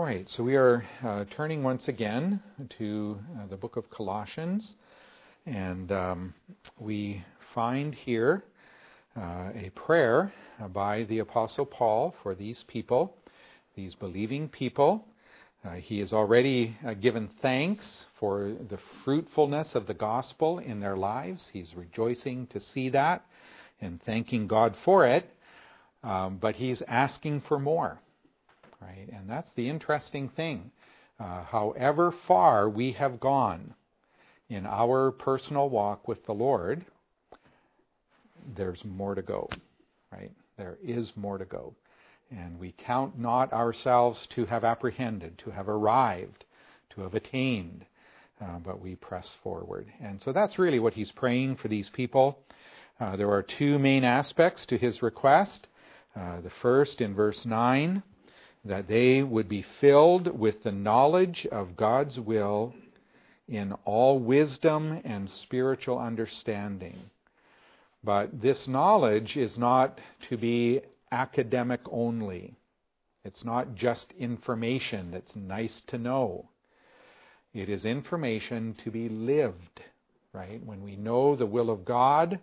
All right, so we are uh, turning once again to uh, the book of Colossians, and um, we find here uh, a prayer by the Apostle Paul for these people, these believing people. Uh, he has already uh, given thanks for the fruitfulness of the gospel in their lives. He's rejoicing to see that and thanking God for it, um, but he's asking for more right? And that's the interesting thing. Uh, however far we have gone in our personal walk with the Lord, there's more to go, right? There is more to go. And we count not ourselves to have apprehended, to have arrived, to have attained, uh, but we press forward. And so that's really what he's praying for these people. Uh, there are two main aspects to his request. Uh, the first in verse 9 that they would be filled with the knowledge of God's will in all wisdom and spiritual understanding. But this knowledge is not to be academic only. It's not just information that's nice to know. It is information to be lived, right? When we know the will of God,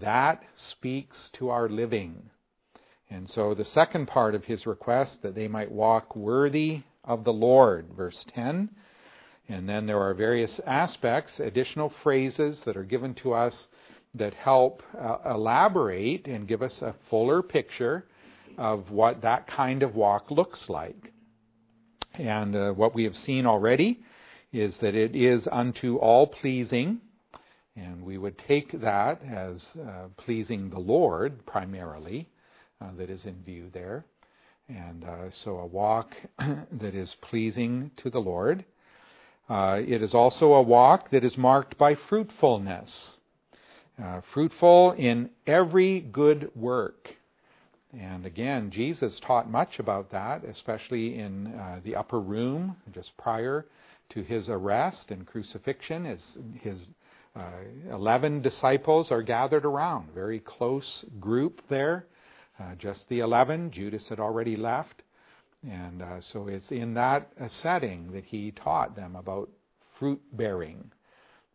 that speaks to our living. And so the second part of his request, that they might walk worthy of the Lord, verse 10. And then there are various aspects, additional phrases that are given to us that help uh, elaborate and give us a fuller picture of what that kind of walk looks like. And uh, what we have seen already is that it is unto all pleasing, and we would take that as uh, pleasing the Lord primarily that is in view there. And uh, so a walk that is pleasing to the Lord. Uh, it is also a walk that is marked by fruitfulness. Uh, fruitful in every good work. And again, Jesus taught much about that, especially in uh, the upper room just prior to his arrest and crucifixion. As his uh, 11 disciples are gathered around, very close group there. Uh, just the 11. Judas had already left. And uh, so it's in that uh, setting that he taught them about fruit bearing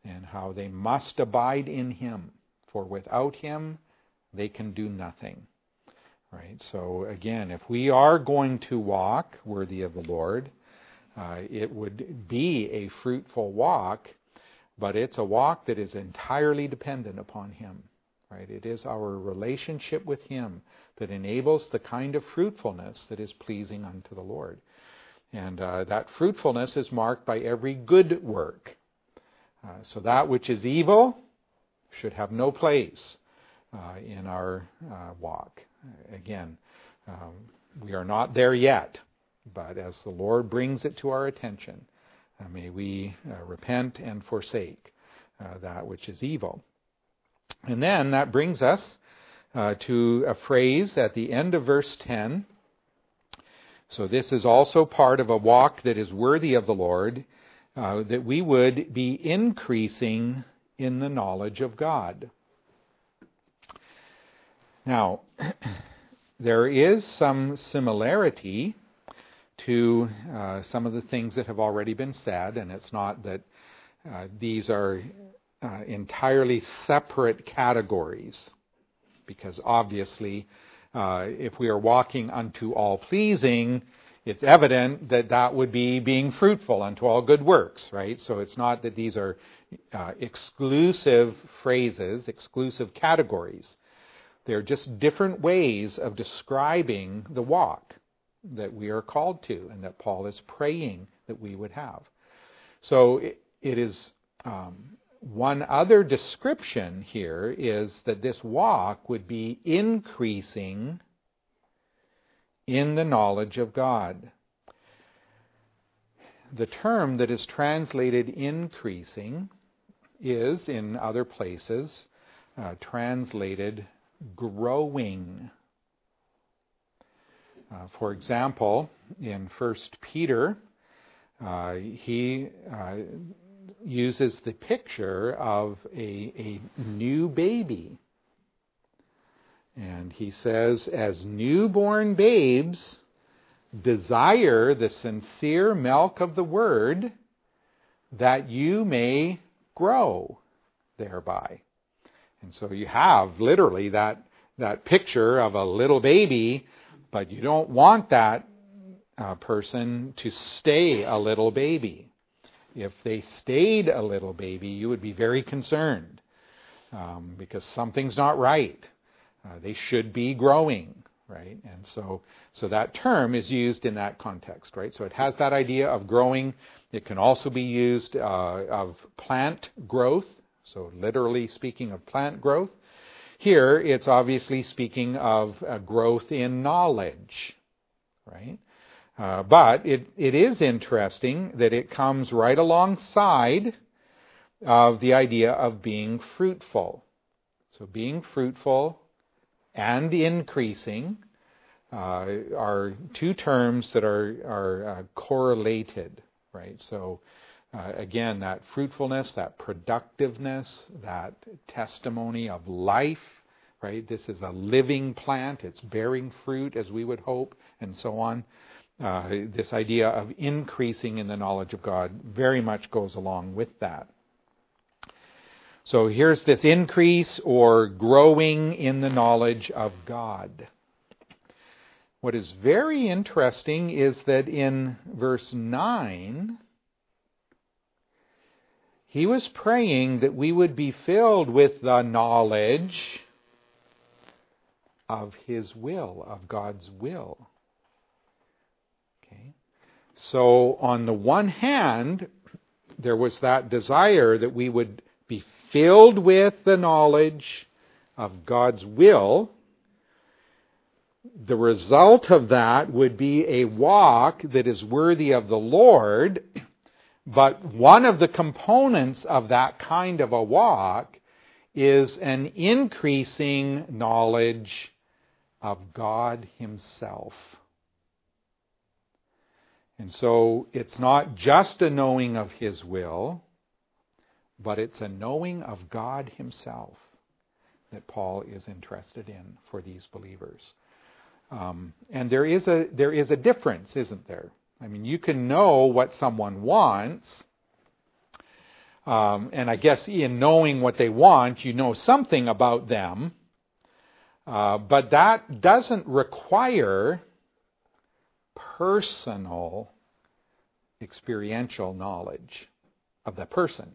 and how they must abide in him. For without him, they can do nothing. Right? So again, if we are going to walk worthy of the Lord, uh, it would be a fruitful walk, but it's a walk that is entirely dependent upon Him. Right? It is our relationship with Him that enables the kind of fruitfulness that is pleasing unto the Lord. And uh, that fruitfulness is marked by every good work. Uh, so that which is evil should have no place uh, in our uh, walk. Again, um, we are not there yet, but as the Lord brings it to our attention, uh, may we uh, repent and forsake that which is evil. And then that brings us uh, to a phrase at the end of verse 10. So this is also part of a walk that is worthy of the Lord, uh, that we would be increasing in the knowledge of God. Now, there is some similarity to uh, some of the things that have already been said, and it's not that uh, these are uh, entirely separate categories because obviously, uh, if we are walking unto all pleasing, it's evident that that would be being fruitful unto all good works, right? So it's not that these are uh, exclusive phrases, exclusive categories. They're just different ways of describing the walk that we are called to and that Paul is praying that we would have. So it, it is um, one other description here is that this walk would be increasing in the knowledge of God. The term that is translated increasing is, in other places, uh, translated growing. Uh, for example, in 1 Peter, uh, he uh, uses the picture of a, a new baby. And he says, as newborn babes, desire the sincere milk of the word that you may grow thereby. And so you have literally that, that picture of a little baby, but you don't want that uh, person to stay a little baby. If they stayed a little baby, you would be very concerned um, because something's not right. Uh, they should be growing, right? And so, so that term is used in that context, right? So it has that idea of growing. It can also be used uh, of plant growth. So literally speaking of plant growth. Here, it's obviously speaking of growth in knowledge, right? Uh, but it, it is interesting that it comes right alongside of the idea of being fruitful. So being fruitful and increasing uh, are two terms that are, are uh, correlated, right? So uh, again, that fruitfulness, that productiveness, that testimony of life, right? This is a living plant. It's bearing fruit as we would hope, and so on uh, this idea of increasing in the knowledge of God very much goes along with that. So here's this increase or growing in the knowledge of God. What is very interesting is that in verse 9, he was praying that we would be filled with the knowledge of his will, of God's will. So, on the one hand, there was that desire that we would be filled with the knowledge of God's will. The result of that would be a walk that is worthy of the Lord, but one of the components of that kind of a walk is an increasing knowledge of God Himself. And so it's not just a knowing of His will, but it's a knowing of God Himself that Paul is interested in for these believers. Um, and there is a there is a difference, isn't there? I mean, you can know what someone wants, um, and I guess in knowing what they want, you know something about them. Uh, but that doesn't require personal experiential knowledge of the person.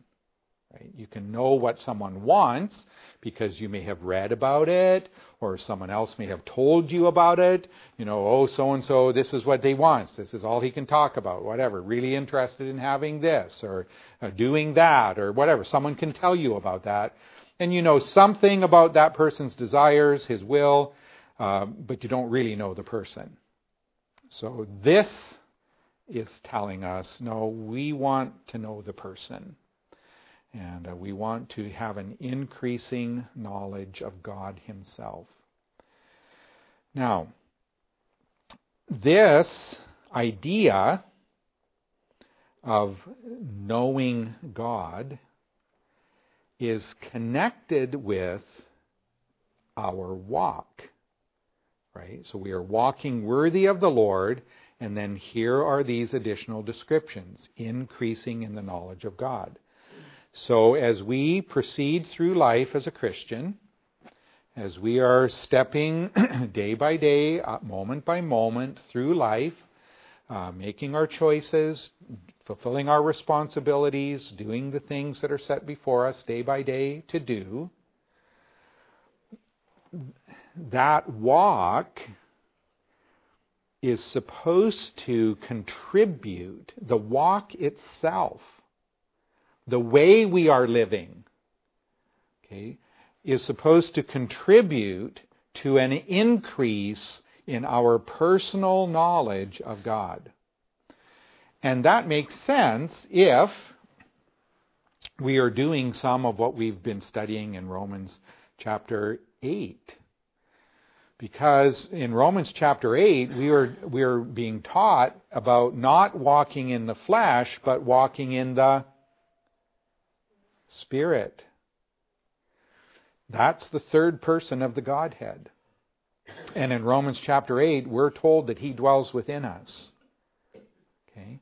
Right? You can know what someone wants because you may have read about it, or someone else may have told you about it. You know, oh, so and so, this is what they want. This is all he can talk about. Whatever. Really interested in having this or uh, doing that or whatever. Someone can tell you about that, and you know something about that person's desires, his will, uh, but you don't really know the person. So this is telling us no, we want to know the person. And uh, we want to have an increasing knowledge of God Himself. Now, this idea of knowing God is connected with our walk right? So we are walking worthy of the Lord, and then here are these additional descriptions increasing in the knowledge of God. So as we proceed through life as a Christian, as we are stepping day by day, uh, moment by moment through life, uh, making our choices, fulfilling our responsibilities, doing the things that are set before us day by day to do, that walk is supposed to contribute, the walk itself, the way we are living, okay, is supposed to contribute to an increase in our personal knowledge of God. And that makes sense if we are doing some of what we've been studying in Romans chapter 8 because in Romans chapter 8, we are, we are being taught about not walking in the flesh, but walking in the Spirit. That's the third person of the Godhead. And in Romans chapter 8, we're told that He dwells within us. Okay?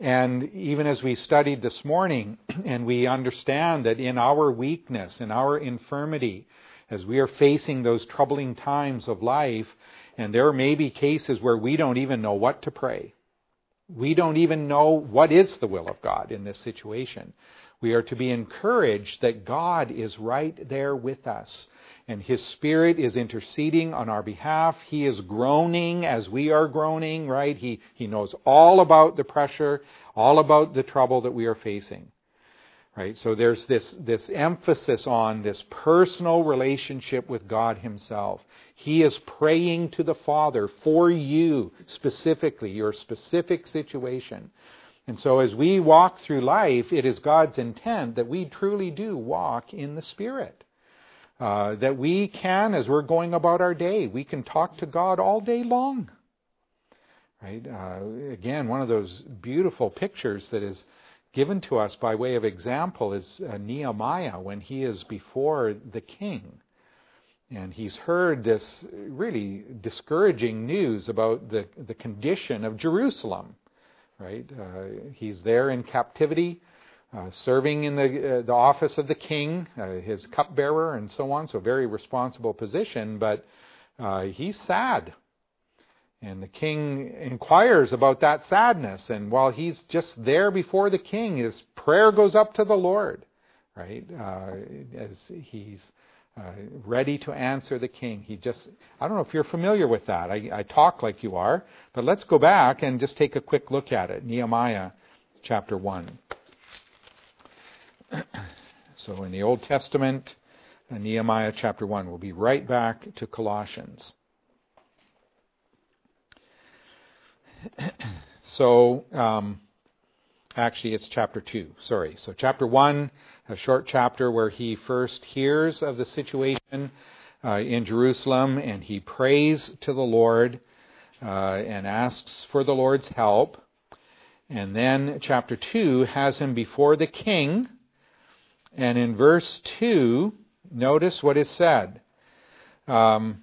And even as we studied this morning, and we understand that in our weakness, in our infirmity, as we are facing those troubling times of life, and there may be cases where we don't even know what to pray. We don't even know what is the will of God in this situation. We are to be encouraged that God is right there with us and His Spirit is interceding on our behalf. He is groaning as we are groaning, right? He, he knows all about the pressure, all about the trouble that we are facing. Right? So there's this, this emphasis on this personal relationship with God Himself. He is praying to the Father for you specifically, your specific situation. And so as we walk through life, it is God's intent that we truly do walk in the Spirit. Uh, that we can, as we're going about our day, we can talk to God all day long. Right? Uh, again, one of those beautiful pictures that is given to us by way of example is uh, Nehemiah when he is before the king. And he's heard this really discouraging news about the, the condition of Jerusalem. Right? Uh, he's there in captivity uh, serving in the, uh, the office of the king, uh, his cupbearer, and so on. So, a very responsible position, but uh, he's sad. And the king inquires about that sadness. And while he's just there before the king, his prayer goes up to the Lord, right? Uh, as he's uh, ready to answer the king. He just, I don't know if you're familiar with that. I, I talk like you are, but let's go back and just take a quick look at it. Nehemiah chapter 1. so in the Old Testament, uh, Nehemiah chapter 1, we'll be right back to Colossians. so, um, actually, it's chapter 2. Sorry. So, chapter 1, a short chapter where he first hears of the situation uh, in Jerusalem and he prays to the Lord uh, and asks for the Lord's help. And then chapter 2 has him before the king and in verse 2, notice what is said. Um,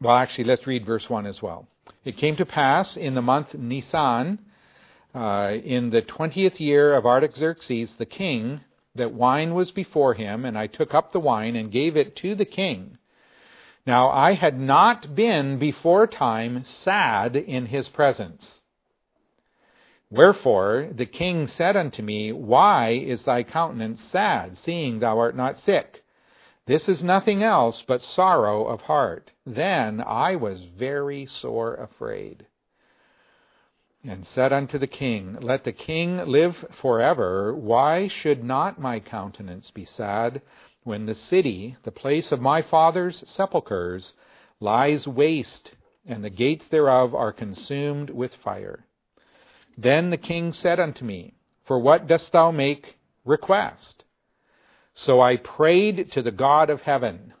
well, actually, let's read verse 1 as well. It came to pass in the month Nisan, uh, in the twentieth year of Artaxerxes the king, that wine was before him, and I took up the wine and gave it to the king. Now I had not been before time sad in his presence. Wherefore the king said unto me, Why is thy countenance sad, seeing thou art not sick? This is nothing else but sorrow of heart. Then I was very sore afraid. And said unto the king, Let the king live forever. Why should not my countenance be sad, when the city, the place of my father's sepulchres, lies waste, and the gates thereof are consumed with fire? Then the king said unto me, For what dost thou make request? So I prayed to the God of heaven,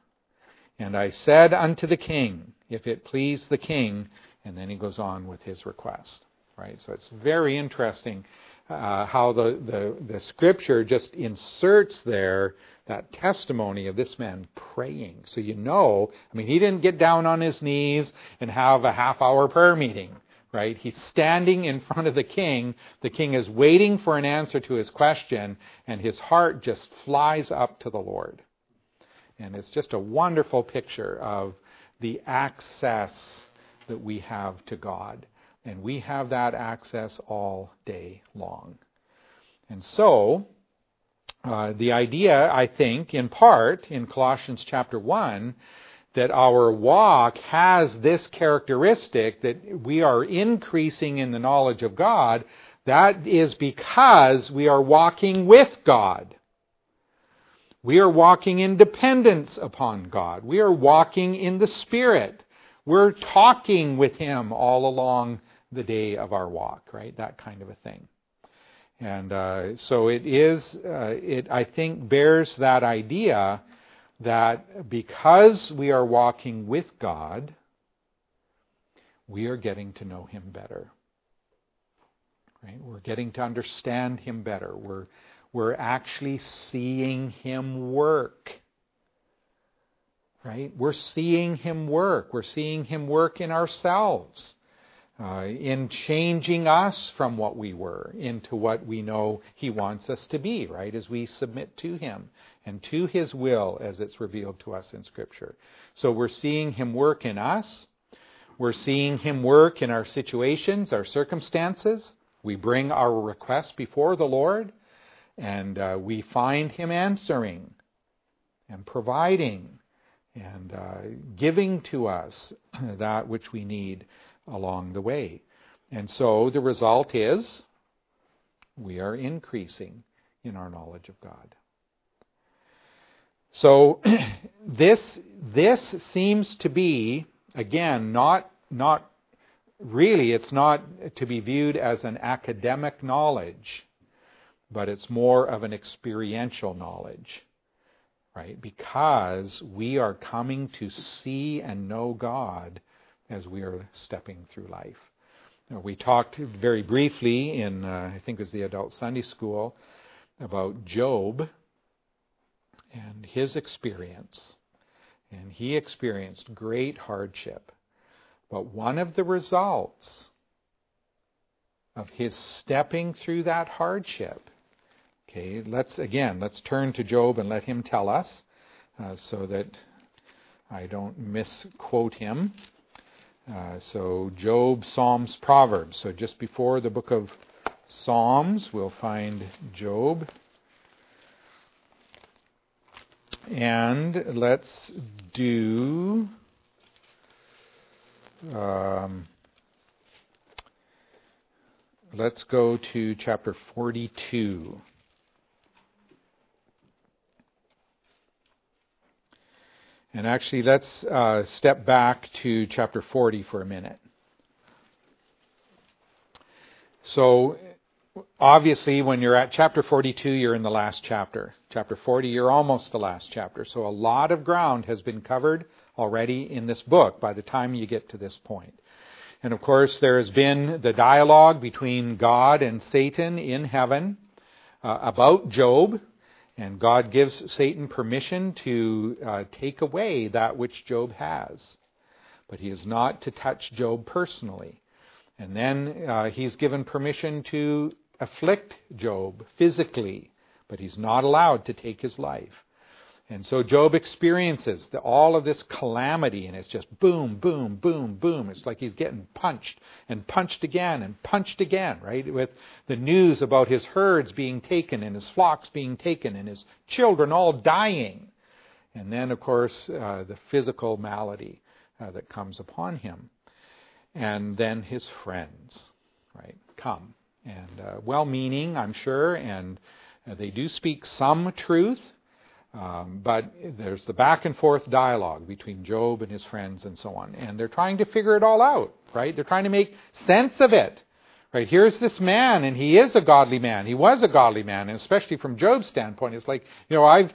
and I said unto the king, If it please the king, and then he goes on with his request. Right? So it's very interesting uh, how the, the, the scripture just inserts there that testimony of this man praying. So you know, I mean, he didn't get down on his knees and have a half hour prayer meeting right? He's standing in front of the king. The king is waiting for an answer to his question, and his heart just flies up to the Lord. And it's just a wonderful picture of the access that we have to God. And we have that access all day long. And so, uh, the idea, I think, in part, in Colossians chapter 1, that our walk has this characteristic that we are increasing in the knowledge of God, that is because we are walking with God. We are walking in dependence upon God. We are walking in the Spirit. We're talking with Him all along the day of our walk, right? That kind of a thing. And uh, so it is, uh, it I think bears that idea that because we are walking with God, we are getting to know Him better. Right? We're getting to understand Him better. We're, we're actually seeing Him work. right? We're seeing Him work. We're seeing Him work in ourselves, uh, in changing us from what we were into what we know He wants us to be, right? As we submit to Him and to His will as it's revealed to us in Scripture. So we're seeing Him work in us. We're seeing Him work in our situations, our circumstances. We bring our requests before the Lord, and uh, we find Him answering and providing and uh, giving to us that which we need along the way. And so the result is we are increasing in our knowledge of God. So this this seems to be again not not really it's not to be viewed as an academic knowledge, but it's more of an experiential knowledge right? Because we are coming to see and know God as we are stepping through life. Now, we talked very briefly in, uh, I think it was the adult Sunday school, about Job and his experience. And he experienced great hardship. But one of the results of his stepping through that hardship Okay, let's again, let's turn to Job and let him tell us uh, so that I don't misquote him. Uh, so, Job, Psalms, Proverbs. So, just before the book of Psalms, we'll find Job. And let's do. Um, let's go to chapter 42. And actually, let's uh, step back to chapter 40 for a minute. So, obviously, when you're at chapter 42, you're in the last chapter. Chapter 40, you're almost the last chapter. So, a lot of ground has been covered already in this book by the time you get to this point. And of course, there has been the dialogue between God and Satan in heaven uh, about Job and God gives Satan permission to uh, take away that which Job has. But he is not to touch Job personally. And then uh, he's given permission to afflict Job physically, but he's not allowed to take his life. And so Job experiences the, all of this calamity, and it's just boom, boom, boom, boom. It's like he's getting punched and punched again and punched again, right? With the news about his herds being taken and his flocks being taken and his children all dying. And then, of course, uh, the physical malady uh, that comes upon him. And then his friends, right, come. And uh, well meaning, I'm sure, and uh, they do speak some truth um, but there's the back and forth dialogue between Job and his friends and so on. And they're trying to figure it all out, right? They're trying to make sense of it. Right? Here's this man, and he is a godly man. He was a godly man, and especially from Job's standpoint, it's like, you know, I've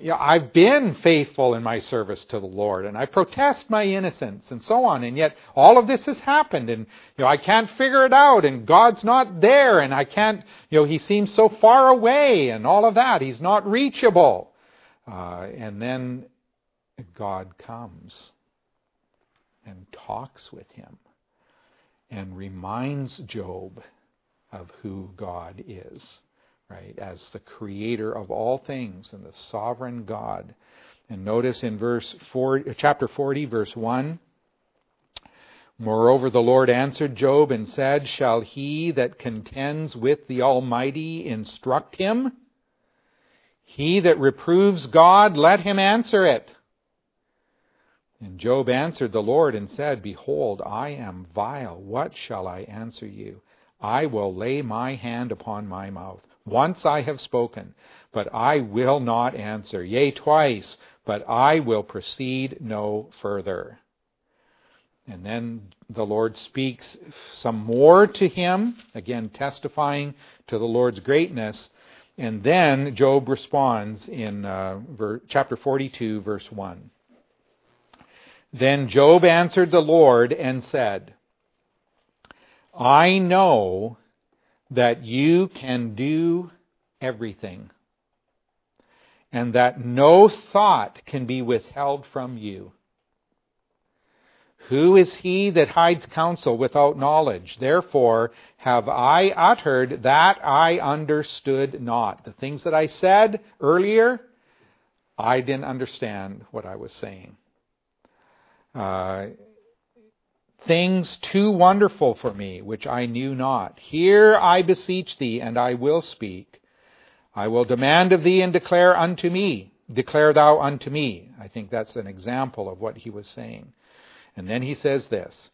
you know, I've been faithful in my service to the Lord, and I protest my innocence, and so on. And yet, all of this has happened, and you know, I can't figure it out, and God's not there, and I can't. You know, He seems so far away, and all of that. He's not reachable. Uh, and then God comes and talks with him and reminds Job of who God is, right? As the creator of all things and the sovereign God. And notice in verse 4, chapter 40, verse 1, Moreover, the Lord answered Job and said, Shall he that contends with the Almighty instruct him? He that reproves God, let him answer it. And Job answered the Lord and said, Behold, I am vile. What shall I answer you? I will lay my hand upon my mouth. Once I have spoken, but I will not answer. Yea, twice, but I will proceed no further. And then the Lord speaks some more to him, again testifying to the Lord's greatness. And then Job responds in uh, ver- chapter 42, verse 1. Then Job answered the Lord and said, I know that you can do everything, and that no thought can be withheld from you. Who is he that hides counsel without knowledge? Therefore have I uttered that I understood not. The things that I said earlier, I didn't understand what I was saying. Uh, things too wonderful for me, which I knew not. Here I beseech thee, and I will speak. I will demand of thee and declare unto me. Declare thou unto me. I think that's an example of what he was saying. And then he says this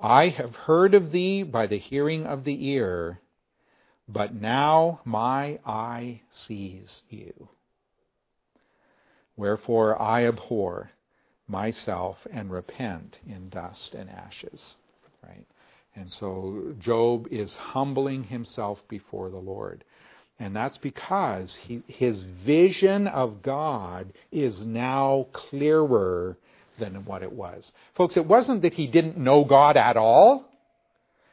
I have heard of thee by the hearing of the ear, but now my eye sees you. Wherefore I abhor myself and repent in dust and ashes. Right? And so Job is humbling himself before the Lord. And that's because he, his vision of God is now clearer than what it was. Folks, it wasn't that he didn't know God at all.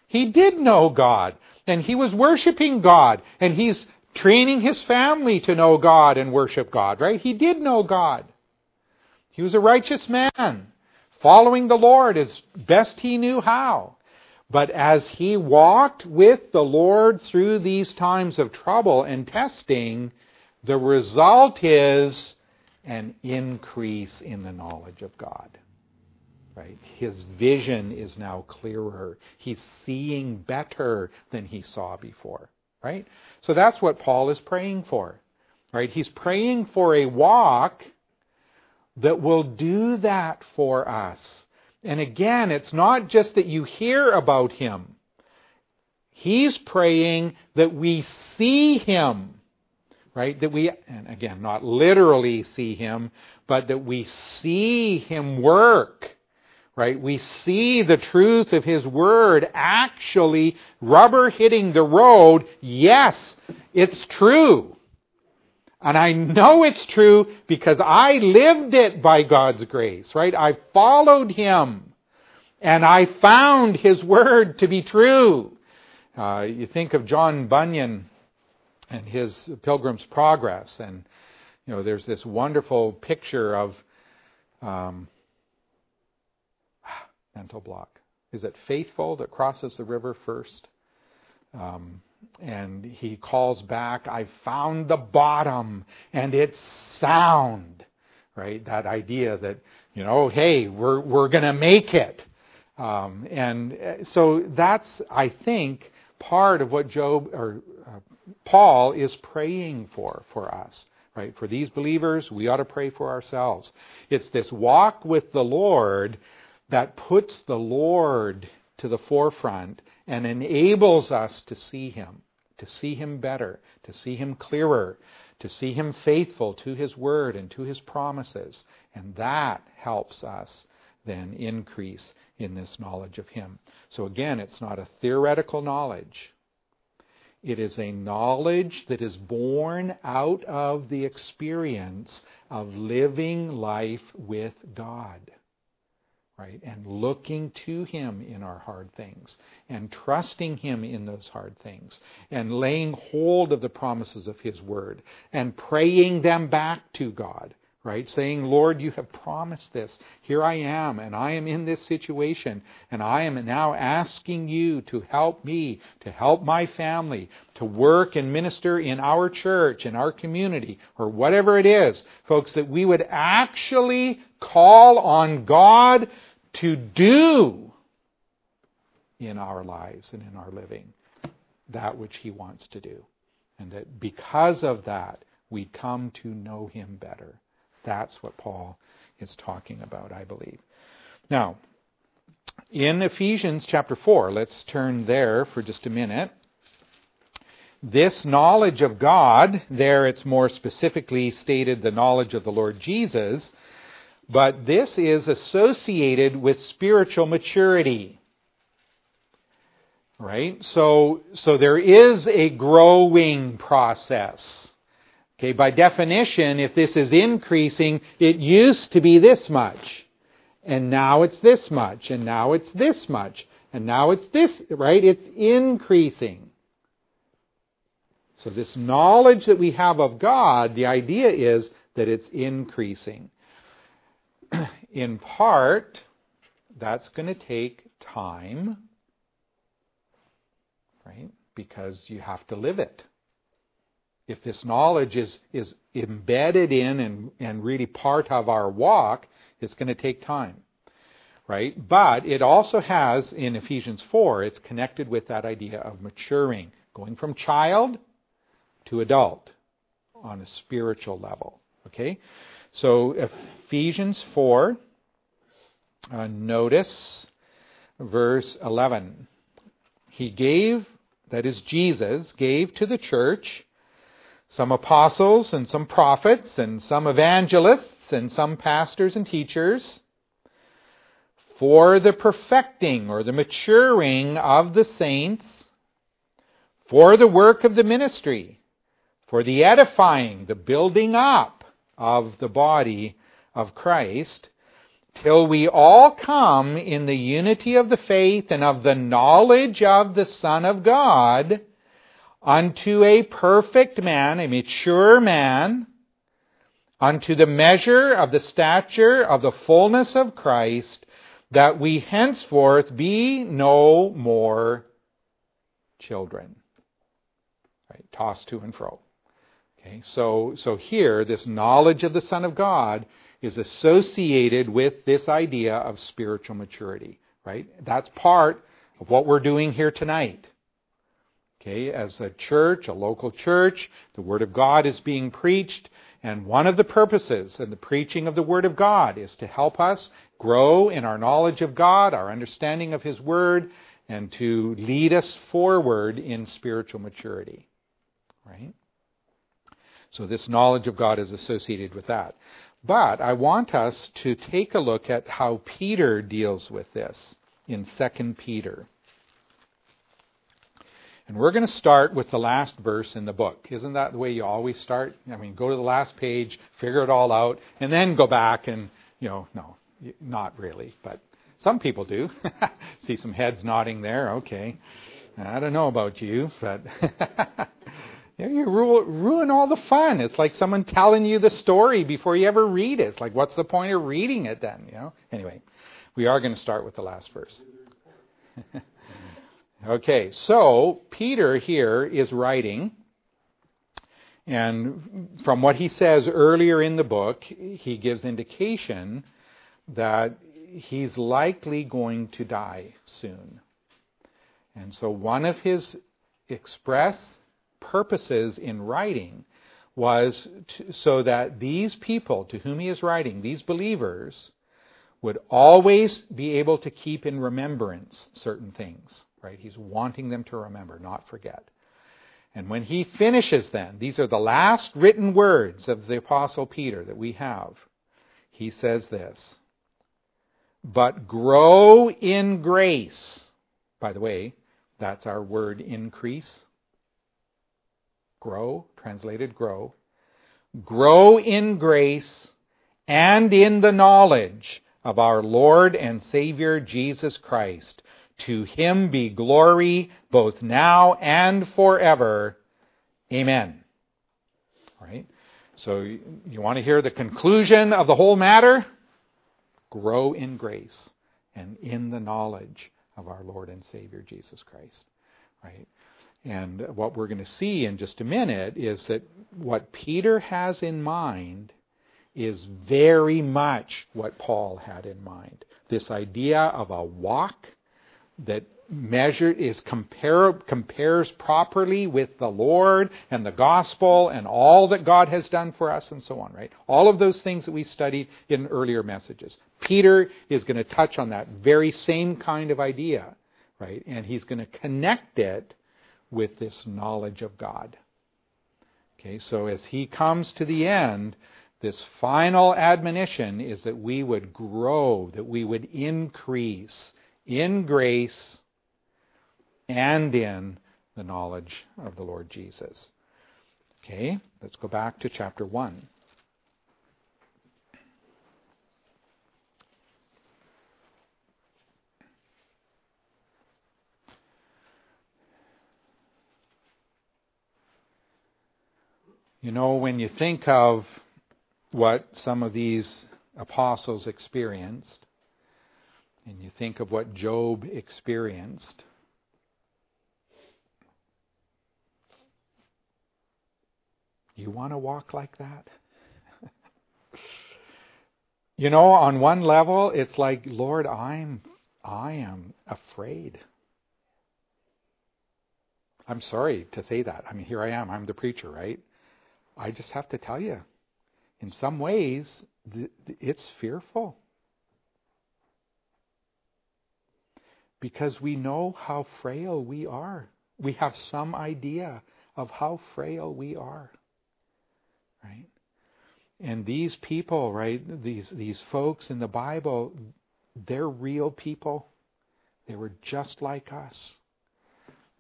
He did know God. And he was worshiping God. And he's training his family to know God and worship God, right? He did know God. He was a righteous man, following the Lord as best he knew how. But as he walked with the Lord through these times of trouble and testing, the result is an increase in the knowledge of God. Right? His vision is now clearer. He's seeing better than he saw before. Right? So that's what Paul is praying for. Right? He's praying for a walk that will do that for us. And again, it's not just that you hear about him. He's praying that we see him right? That we, and again, not literally see Him, but that we see Him work, right? We see the truth of His Word actually rubber hitting the road. Yes, it's true. And I know it's true because I lived it by God's grace, right? I followed Him and I found His Word to be true. Uh, you think of John Bunyan, and his Pilgrim's Progress. And, you know, there's this wonderful picture of um, mental block. Is it faithful that crosses the river first? Um, and he calls back, I found the bottom and it's sound. Right? That idea that, you know, hey, we're, we're going to make it. Um, and uh, so that's, I think, part of what Job or uh, Paul is praying for for us. Right? For these believers, we ought to pray for ourselves. It's this walk with the Lord that puts the Lord to the forefront and enables us to see Him, to see Him better, to see Him clearer, to see Him faithful to His Word and to His promises. And that helps us then increase in this knowledge of Him. So again, it's not a theoretical knowledge. It is a knowledge that is born out of the experience of living life with God. Right? And looking to Him in our hard things, and trusting Him in those hard things, and laying hold of the promises of His Word, and praying them back to God right? Saying, Lord, you have promised this. Here I am, and I am in this situation, and I am now asking you to help me, to help my family, to work and minister in our church, in our community, or whatever it is. Folks, that we would actually call on God to do in our lives and in our living that which He wants to do. And that because of that, we come to know Him better. That's what Paul is talking about, I believe. Now, in Ephesians chapter 4, let's turn there for just a minute. This knowledge of God, there it's more specifically stated the knowledge of the Lord Jesus, but this is associated with spiritual maturity. Right? So, so there is a growing process. Okay, by definition, if this is increasing, it used to be this much. And now it's this much. And now it's this much. And now it's this, right? It's increasing. So, this knowledge that we have of God, the idea is that it's increasing. In part, that's going to take time, right? Because you have to live it. If this knowledge is, is embedded in and, and really part of our walk, it's going to take time right? But it also has, in Ephesians 4, it's connected with that idea of maturing, going from child to adult on a spiritual level, okay? So Ephesians 4, uh, notice verse 11. He gave, that is Jesus, gave to the church some apostles and some prophets and some evangelists and some pastors and teachers for the perfecting or the maturing of the saints, for the work of the ministry, for the edifying, the building up of the body of Christ, till we all come in the unity of the faith and of the knowledge of the Son of God unto a perfect man, a mature man, unto the measure of the stature of the fullness of Christ, that we henceforth be no more children. Right? Tossed to and fro. Okay, so, so here, this knowledge of the Son of God is associated with this idea of spiritual maturity. Right? That's part of what we're doing here tonight. Okay, as a church, a local church, the Word of God is being preached, and one of the purposes in the preaching of the Word of God is to help us grow in our knowledge of God, our understanding of His Word, and to lead us forward in spiritual maturity. Right? So this knowledge of God is associated with that. But I want us to take a look at how Peter deals with this in 2 Peter. And we're going to start with the last verse in the book. Isn't that the way you always start? I mean, go to the last page, figure it all out, and then go back and, you know, no, not really, but some people do. See some heads nodding there. Okay. I don't know about you, but you ruin all the fun. It's like someone telling you the story before you ever read it. It's like, what's the point of reading it then? You know. Anyway, we are going to start with the last verse. okay, so Peter here is writing, and from what he says earlier in the book, he gives indication that he's likely going to die soon. And so one of his express purposes in writing was to, so that these people to whom he is writing, these believers, would always be able to keep in remembrance certain things. Right? He's wanting them to remember, not forget. And when he finishes then, these are the last written words of the Apostle Peter that we have. He says this but grow in grace. By the way, that's our word increase. Grow, translated grow. Grow in grace and in the knowledge of our Lord and Savior Jesus Christ. To him be glory both now and forever. Amen. Right? So you want to hear the conclusion of the whole matter? grow in grace and in the knowledge of our Lord and Savior Jesus Christ. Right? And what we're going to see in just a minute is that what Peter has in mind is very much what Paul had in mind. This idea of a walk that measure is compare, compares properly with the Lord and the gospel and all that God has done for us and so on, right? All of those things that we studied in earlier messages. Peter is going to touch on that very same kind of idea, right? And he's going to connect it with this knowledge of God. Okay, so as he comes to the end, this final admonition is that we would grow, that we would increase in grace and in the knowledge of the Lord Jesus. Okay, let's go back to chapter 1. You know, when you think of what some of these apostles experienced, and you think of what Job experienced, you want to walk like that? you know, on one level, it's like, Lord, I'm I am afraid. I'm sorry to say that. I mean, here I am. I'm the preacher, right? I just have to tell you, in some ways, it's fearful. Because we know how frail we are. We have some idea of how frail we are. Right? And these people, right, these, these folks in the Bible, they're real people. They were just like us.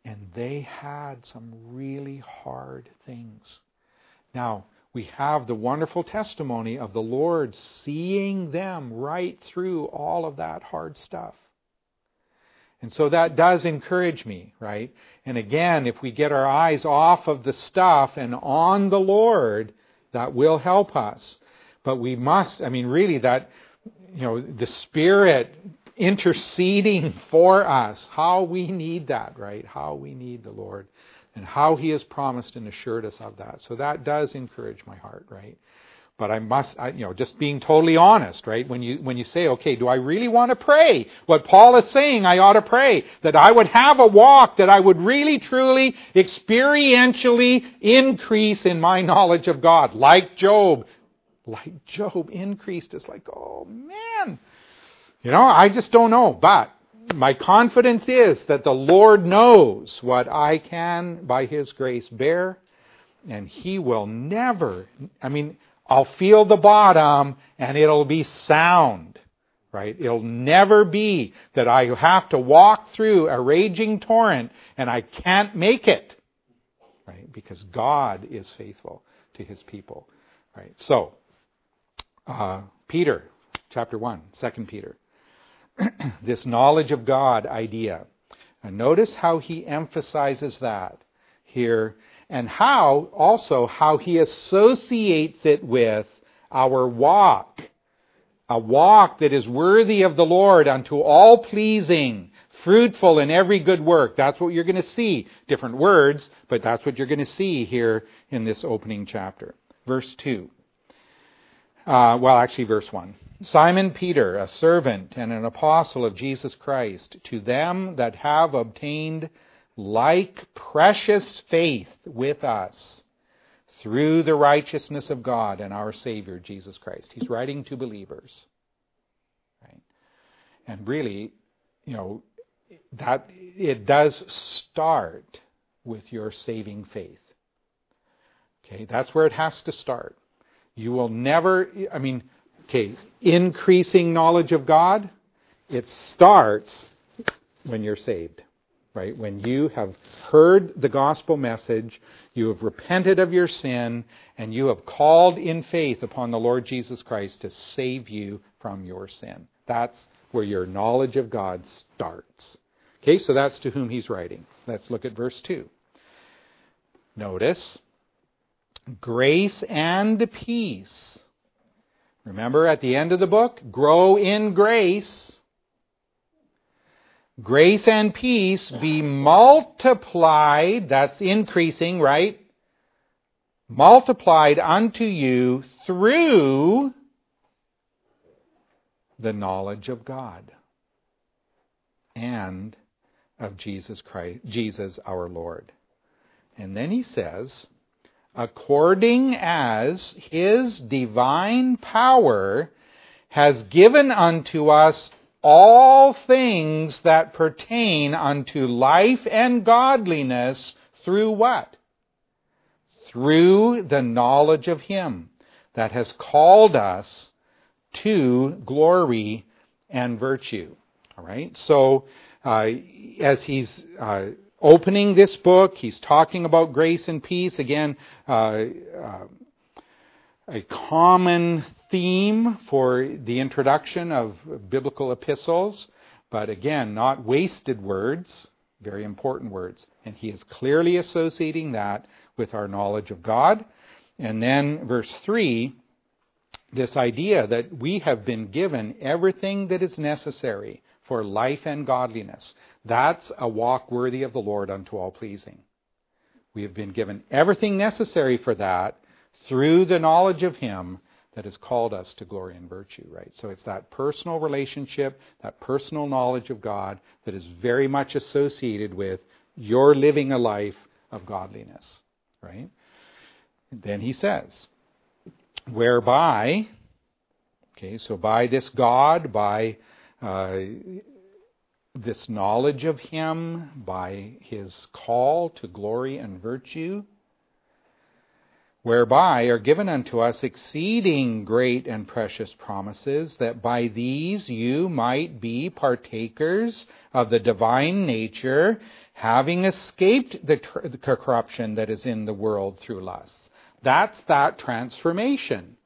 And they had some really hard things. Now, we have the wonderful testimony of the Lord seeing them right through all of that hard stuff. And so that does encourage me, right? And again, if we get our eyes off of the stuff and on the Lord, that will help us. But we must, I mean, really, that, you know, the Spirit interceding for us, how we need that, right? How we need the Lord and how He has promised and assured us of that. So that does encourage my heart, right? But I must, I, you know, just being totally honest, right? When you, when you say, okay, do I really want to pray? What Paul is saying, I ought to pray. That I would have a walk, that I would really, truly, experientially increase in my knowledge of God. Like Job. Like Job increased. It's like, oh man. You know, I just don't know. But my confidence is that the Lord knows what I can, by His grace, bear, and He will never, I mean, I'll feel the bottom and it'll be sound, right? It'll never be that I have to walk through a raging torrent and I can't make it, right? Because God is faithful to His people, right? So, uh, Peter, chapter 1, 2 Peter. this knowledge of God idea. And notice how he emphasizes that here and how also how he associates it with our walk. A walk that is worthy of the Lord unto all pleasing, fruitful in every good work. That's what you're going to see. Different words, but that's what you're going to see here in this opening chapter. Verse 2. Uh, well, actually, verse 1. Simon Peter, a servant and an apostle of Jesus Christ, to them that have obtained like precious faith with us through the righteousness of God and our Savior Jesus Christ. He's writing to believers. Right? And really, you know, that it does start with your saving faith. Okay, that's where it has to start. You will never, I mean, Okay, increasing knowledge of God, it starts when you're saved, right? When you have heard the gospel message, you have repented of your sin, and you have called in faith upon the Lord Jesus Christ to save you from your sin. That's where your knowledge of God starts. Okay, so that's to whom he's writing. Let's look at verse 2. Notice, grace and peace Remember at the end of the book, grow in grace. Grace and peace be multiplied, that's increasing, right? Multiplied unto you through the knowledge of God and of Jesus Christ, Jesus our Lord. And then he says, according as his divine power has given unto us all things that pertain unto life and godliness through what? Through the knowledge of him that has called us to glory and virtue. All right? So, uh, as he's uh, opening this book. He's talking about grace and peace. Again, uh, uh, a common theme for the introduction of biblical epistles, but again, not wasted words, very important words. And he is clearly associating that with our knowledge of God And then verse 3, this idea that we have been given everything that is necessary for life and godliness. That's a walk worthy of the Lord unto all pleasing. We have been given everything necessary for that through the knowledge of Him that has called us to glory and virtue, right? So it's that personal relationship, that personal knowledge of God that is very much associated with your living a life of godliness, right? then he says, whereby, okay, so by this God, by uh, this knowledge of Him, by His call to glory and virtue, whereby are given unto us exceeding great and precious promises, that by these you might be partakers of the divine nature, having escaped the, corruption that is in the world through lust. That's that transformation,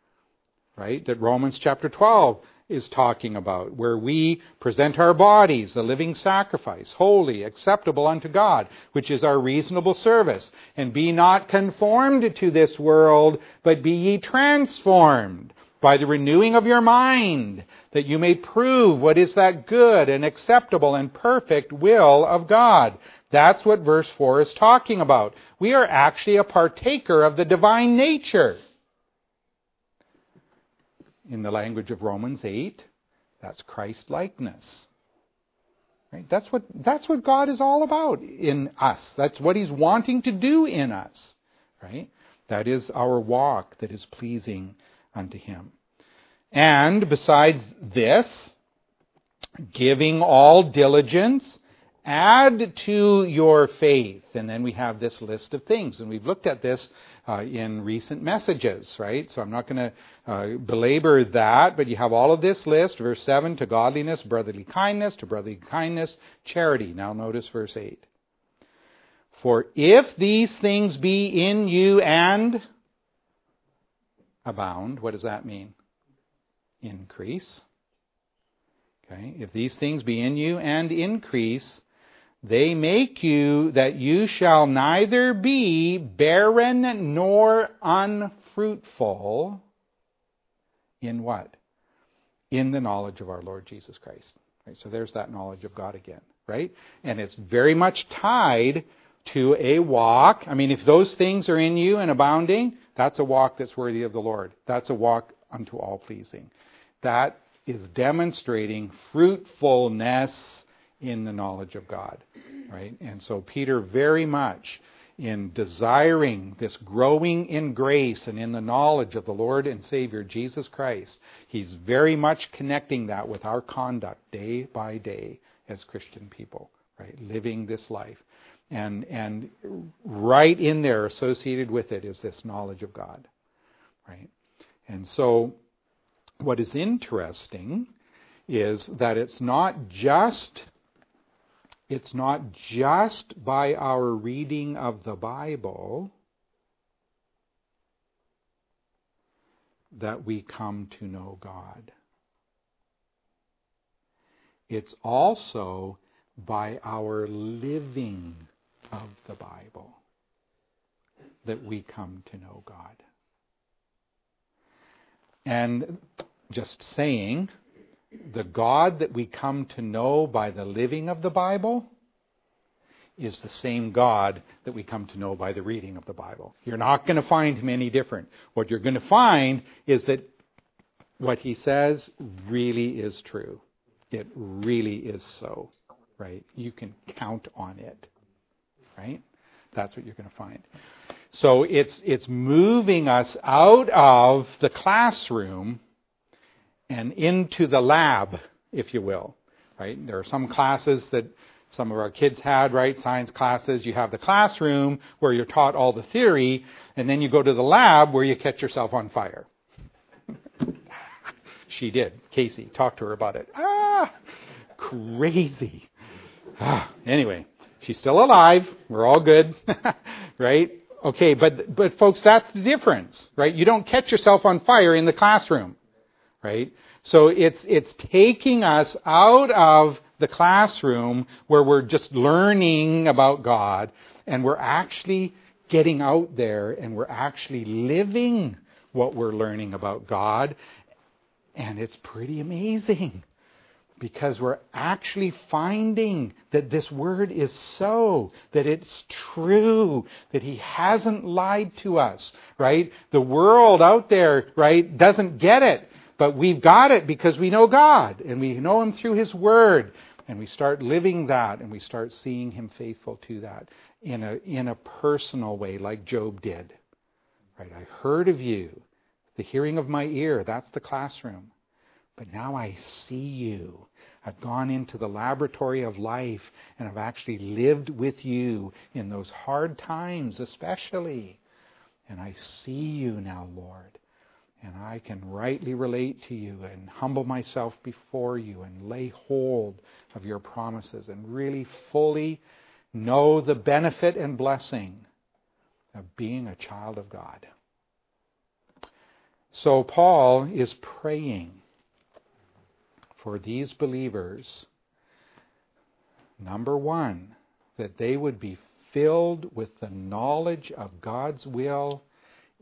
right? That Romans chapter 12 is talking about, where we present our bodies, a living sacrifice, holy, acceptable unto God, which is our reasonable service. And be not conformed to this world, but be ye transformed by the renewing of your mind, that you may prove what is that good and acceptable and perfect will of God. That's what verse 4 is talking about. We are actually a partaker of the divine nature in the language of Romans 8, that's Christ likeness. Right? That's what that's what God is all about in us. That's what he's wanting to do in us. Right? That is our walk that is pleasing unto him. And besides this, giving all diligence, add to your faith. And then we have this list of things. And we've looked at this uh, in recent messages, right? So I'm not going to uh, belabor that, but you have all of this list. Verse 7 to godliness, brotherly kindness, to brotherly kindness, charity. Now notice verse 8. For if these things be in you and abound, what does that mean? Increase. Okay, if these things be in you and increase, they make you that you shall neither be barren nor unfruitful in what? In the knowledge of our Lord Jesus Christ. Right? So there's that knowledge of God again, right? And it's very much tied to a walk. I mean, if those things are in you and abounding, that's a walk that's worthy of the Lord. That's a walk unto all pleasing. That is demonstrating fruitfulness in the knowledge of God, right? And so Peter very much in desiring this growing in grace and in the knowledge of the Lord and Savior Jesus Christ, he's very much connecting that with our conduct day by day as Christian people, right? Living this life. And, and right in there, associated with it, is this knowledge of God, right? And so, what is interesting is that it's not just it's not just by our reading of the Bible that we come to know God. It's also by our living of the Bible that we come to know God. And just saying, the God that we come to know by the living of the Bible is the same God that we come to know by the reading of the Bible. You're not going to find him any different. What you're going to find is that what he says really is true. It really is so, right? You can count on it, right? That's what you're going to find. So it's, it's moving us out of the classroom and into the lab, if you will. Right? There are some classes that some of our kids had, right? Science classes. You have the classroom where you're taught all the theory, and then you go to the lab where you catch yourself on fire. she did. Casey, talk to her about it. Ah, crazy. Ah, anyway, she's still alive. We're all good, right? Okay, but but folks, that's the difference, right? You don't catch yourself on fire in the classroom, right? So it's, it's taking us out of the classroom where we're just learning about God and we're actually getting out there and we're actually living what we're learning about God. And it's pretty amazing because we're actually finding that this word is so, that it's true, that he hasn't lied to us, right? The world out there, right, doesn't get it, but we've got it because we know God and we know him through his word and we start living that and we start seeing him faithful to that in a, in a personal way like Job did. Right? I heard of you, the hearing of my ear, that's the classroom. But now I see you. I've gone into the laboratory of life and I've actually lived with you in those hard times, especially. And I see you now, Lord. And I can rightly relate to you and humble myself before you and lay hold of your promises and really fully know the benefit and blessing of being a child of God. So Paul is praying for these believers, number one, that they would be filled with the knowledge of God's will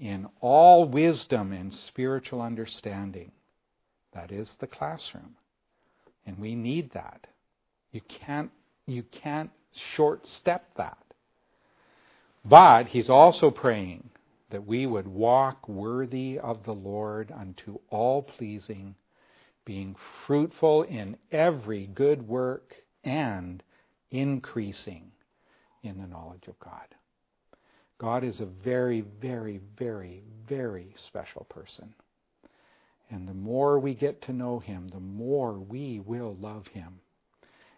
in all wisdom and spiritual understanding. That is the classroom. And we need that. You can't, you can't short step that. But he's also praying that we would walk worthy of the Lord unto all pleasing being fruitful in every good work and increasing in the knowledge of God. God is a very, very, very, very special person. And the more we get to know him, the more we will love him.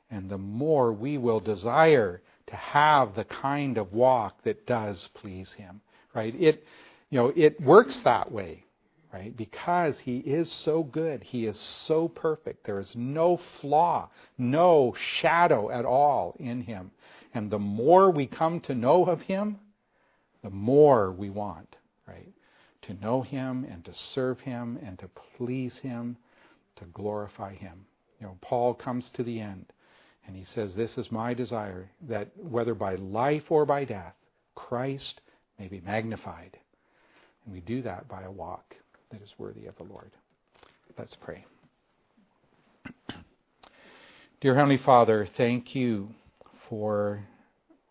And the more we will desire to have the kind of walk that does please him. Right? It you know, it works that way right? Because he is so good. He is so perfect. There is no flaw, no shadow at all in him. And the more we come to know of him, the more we want, right? To know him and to serve him and to please him, to glorify him. You know, Paul comes to the end and he says, This is my desire, that whether by life or by death, Christ may be magnified. And we do that by a walk that is worthy of the Lord. Let's pray. Dear Heavenly Father, thank you for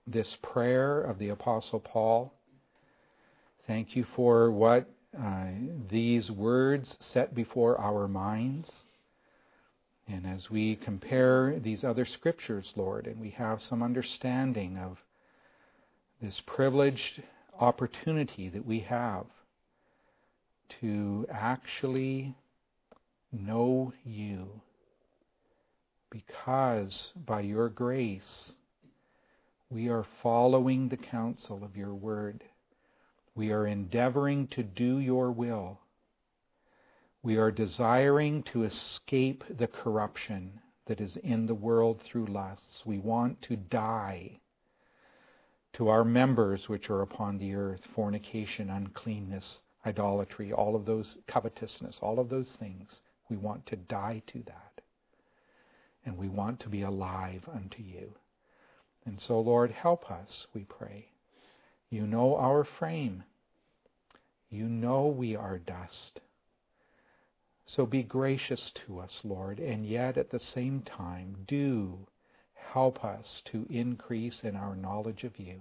this prayer of the Apostle Paul. Thank you for what uh, these words set before our minds. And as we compare these other scriptures, Lord, and we have some understanding of this privileged opportunity that we have to actually know you because by your grace we are following the counsel of your word. We are endeavoring to do your will. We are desiring to escape the corruption that is in the world through lusts. We want to die to our members which are upon the earth fornication, uncleanness, idolatry, all of those covetousness, all of those things. We want to die to that. And we want to be alive unto you. And so, Lord, help us, we pray. You know our frame. You know we are dust. So be gracious to us, Lord, and yet at the same time, do help us to increase in our knowledge of you.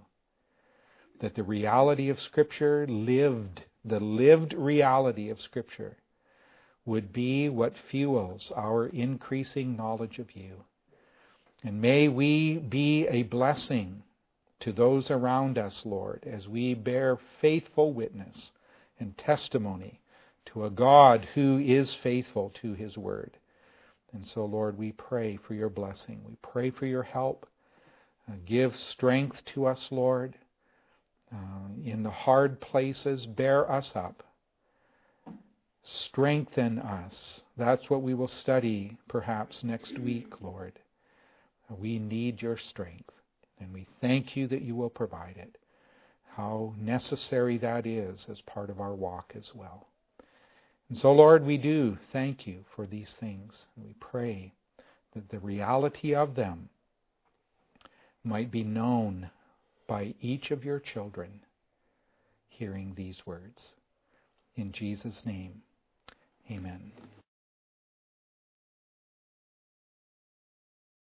That the reality of Scripture lived the lived reality of Scripture, would be what fuels our increasing knowledge of you. And may we be a blessing to those around us, Lord, as we bear faithful witness and testimony to a God who is faithful to his word. And so, Lord, we pray for your blessing. We pray for your help. Uh, give strength to us, Lord uh, in the hard places, bear us up. Strengthen us. That's what we will study perhaps next week, Lord. We need your strength, and we thank you that you will provide it. How necessary that is as part of our walk as well. And so, Lord, we do thank you for these things. We pray that the reality of them might be known by each of your children hearing these words. In Jesus' name, amen.